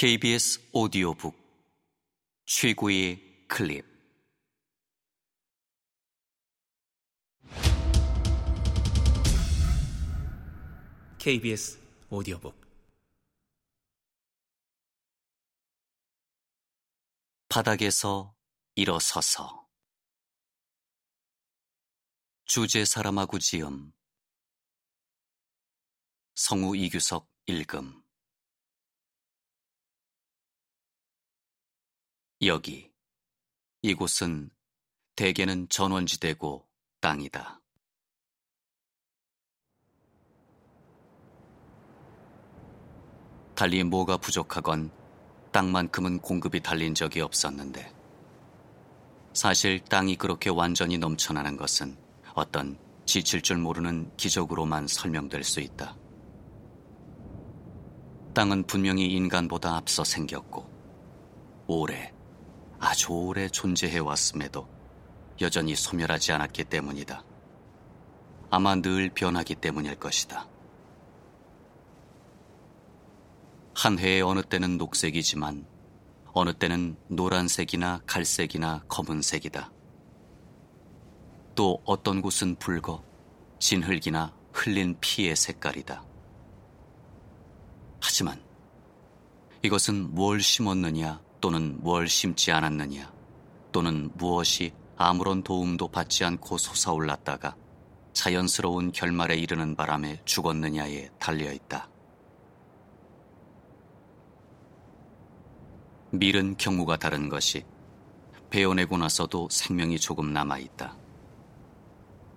KBS 오디오북. 최고의 클립. KBS 오디오북. 바닥에서 일어서서. 주제 사람하고 지음. 성우 이규석 읽음 여기 이곳은 대개는 전원지대고 땅이다. 달리 뭐가 부족하건 땅만큼은 공급이 달린 적이 없었는데 사실 땅이 그렇게 완전히 넘쳐나는 것은 어떤 지칠 줄 모르는 기적으로만 설명될 수 있다. 땅은 분명히 인간보다 앞서 생겼고 오래 아주 오래 존재해 왔음에도 여전히 소멸하지 않았기 때문이다. 아마 늘 변하기 때문일 것이다. 한 해의 어느 때는 녹색이지만 어느 때는 노란색이나 갈색이나 검은색이다. 또 어떤 곳은 붉어 진흙이나 흘린 피의 색깔이다. 하지만 이것은 뭘 심었느냐 또는 뭘 심지 않았느냐 또는 무엇이 아무런 도움도 받지 않고 솟아올랐다가 자연스러운 결말에 이르는 바람에 죽었느냐에 달려 있다. 밀은 경우가 다른 것이 베어내고 나서도 생명이 조금 남아 있다.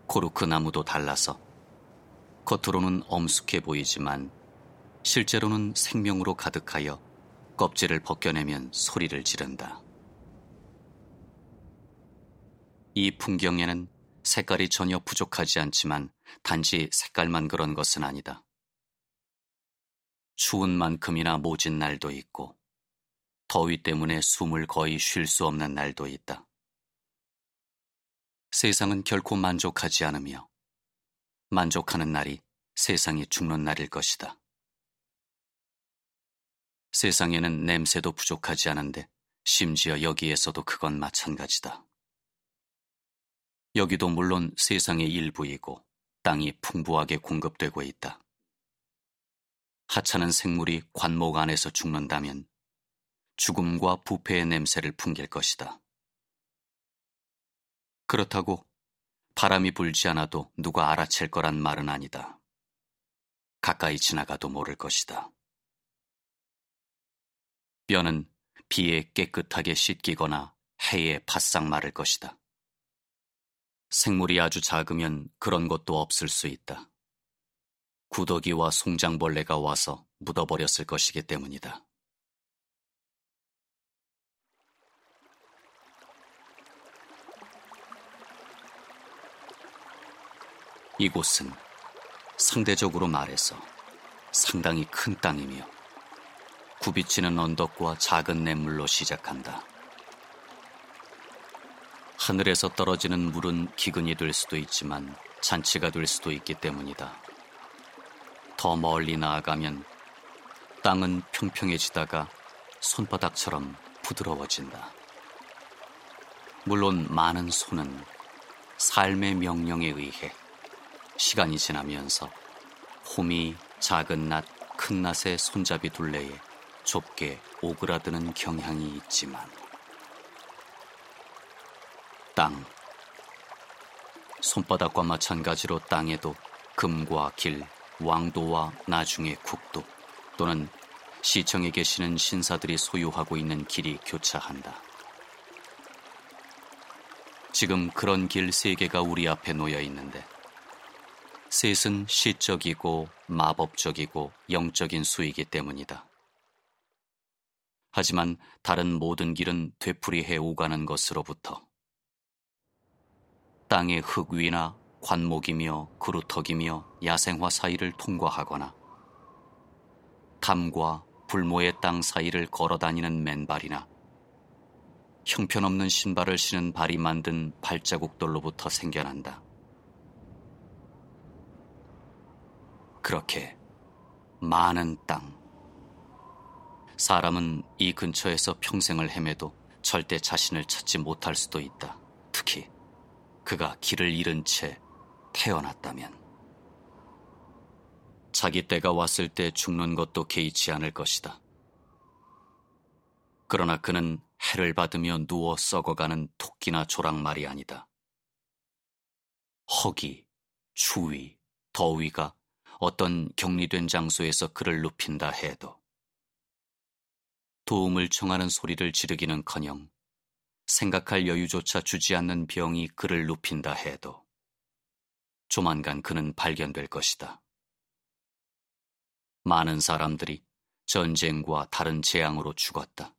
코르크 나무도 달라서 겉으로는 엄숙해 보이지만 실제로는 생명으로 가득하여 껍질을 벗겨내면 소리를 지른다. 이 풍경에는 색깔이 전혀 부족하지 않지만 단지 색깔만 그런 것은 아니다. 추운 만큼이나 모진 날도 있고 더위 때문에 숨을 거의 쉴 수 없는 날도 있다. 세상은 결코 만족하지 않으며 만족하는 날이 세상이 죽는 날일 것이다. 세상에는 냄새도 부족하지 않은데 심지어 여기에서도 그건 마찬가지다. 여기도 물론 세상의 일부이고 땅이 풍부하게 공급되고 있다. 하찮은 생물이 관목 안에서 죽는다면 죽음과 부패의 냄새를 풍길 것이다. 그렇다고 바람이 불지 않아도 누가 알아챌 거란 말은 아니다. 가까이 지나가도 모를 것이다. 뼈는 비에 깨끗하게 씻기거나 해에 바싹 마를 것이다. 생물이 아주 작으면 그런 것도 없을 수 있다. 구더기와 송장벌레가 와서 묻어버렸을 것이기 때문이다. 이곳은 상대적으로 말해서 상당히 큰 땅이며 굽이치는 언덕과 작은 냇물로 시작한다. 하늘에서 떨어지는 물은 기근이 될 수도 있지만 잔치가 될 수도 있기 때문이다. 더 멀리 나아가면 땅은 평평해지다가 손바닥처럼 부드러워진다. 물론 많은 손은 삶의 명령에 의해 시간이 지나면서 홈이 작은 낫, 큰 낫의 손잡이 둘레에 좁게 오그라드는 경향이 있지만 땅 손바닥과 마찬가지로 땅에도 금과 길, 왕도와 나중에 국도 또는 시청에 계시는 신사들이 소유하고 있는 길이 교차한다. 지금 그런 길 세 개가 우리 앞에 놓여 있는데 셋은 시적이고 마법적이고 영적인 수이기 때문이다. 하지만 다른 모든 길은 되풀이해 오가는 것으로부터 땅의 흙 위나 관목이며 그루터기며 야생화 사이를 통과하거나 담과 불모의 땅 사이를 걸어 다니는 맨발이나 형편없는 신발을 신은 발이 만든 발자국들로부터 생겨난다. 그렇게 많은 땅, 사람은 이 근처에서 평생을 헤매도 절대 자신을 찾지 못할 수도 있다. 특히 그가 길을 잃은 채 태어났다면. 자기 때가 왔을 때 죽는 것도 개의치 않을 것이다. 그러나 그는 해를 받으며 누워 썩어가는 토끼나 조랑말이 아니다. 허기, 추위, 더위가 어떤 격리된 장소에서 그를 눕힌다 해도 도움을 청하는 소리를 지르기는커녕 생각할 여유조차 주지 않는 병이 그를 눕힌다 해도 조만간 그는 발견될 것이다. 많은 사람들이 전쟁과 다른 재앙으로 죽었다.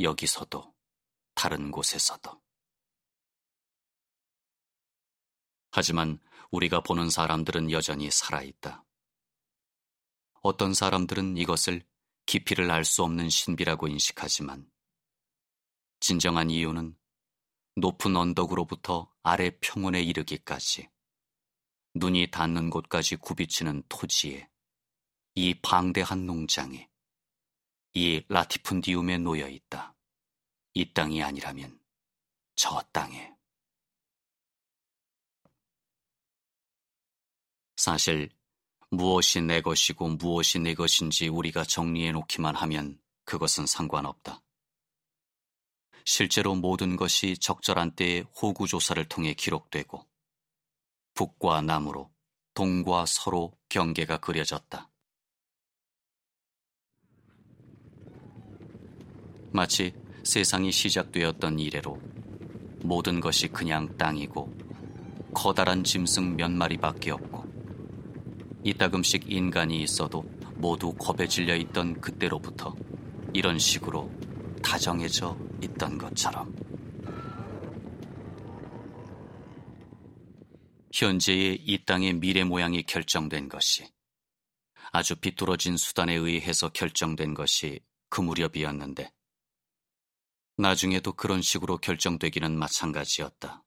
여기서도 다른 곳에서도. 하지만 우리가 보는 사람들은 여전히 살아있다. 어떤 사람들은 이것을 깊이를 알 수 없는 신비라고 인식하지만 진정한 이유는 높은 언덕으로부터 아래 평원에 이르기까지 눈이 닿는 곳까지 굽이치는 토지에 이 방대한 농장에 이 라티푼디움에 놓여 있다. 이 땅이 아니라면 저 땅에. 사실 무엇이 내 것이고 무엇이 내 것인지 우리가 정리해 놓기만 하면 그것은 상관없다. 실제로 모든 것이 적절한 때에 호구 조사를 통해 기록되고 북과 남으로 동과 서로 경계가 그려졌다. 마치 세상이 시작되었던 이래로 모든 것이 그냥 땅이고 커다란 짐승 몇 마리밖에 없고 이따금씩 인간이 있어도 모두 겁에 질려 있던 그때로부터 이런 식으로 다정해져 있던 것처럼. 현재의 이 땅의 미래 모양이 결정된 것이 아주 비뚤어진 수단에 의해서 결정된 것이 그 무렵이었는데 나중에도 그런 식으로 결정되기는 마찬가지였다.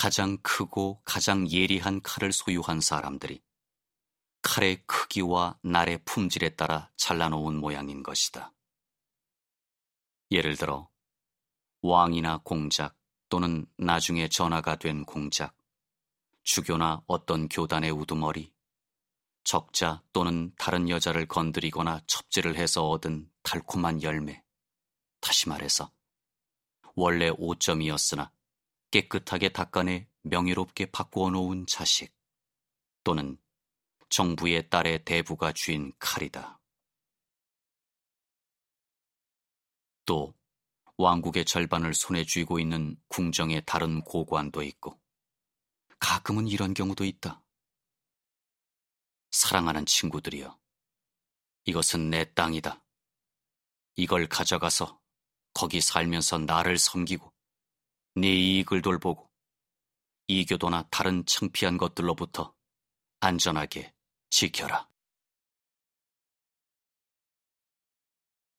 가장 크고 가장 예리한 칼을 소유한 사람들이 칼의 크기와 날의 품질에 따라 잘라놓은 모양인 것이다. 예를 들어 왕이나 공작 또는 나중에 전화가 된 공작, 주교나 어떤 교단의 우두머리, 적자 또는 다른 여자를 건드리거나 첩질을 해서 얻은 달콤한 열매, 다시 말해서 원래 5점이었으나 깨끗하게 닦아내 명예롭게 바꾸어 놓은 자식 또는 정부의 딸의 대부가 쥐인 칼이다. 또 왕국의 절반을 손에 쥐고 있는 궁정의 다른 고관도 있고 가끔은 이런 경우도 있다. 사랑하는 친구들이여, 이것은 내 땅이다. 이걸 가져가서 거기 살면서 나를 섬기고 네 이익을 돌보고 이교도나 다른 창피한 것들로부터 안전하게 지켜라.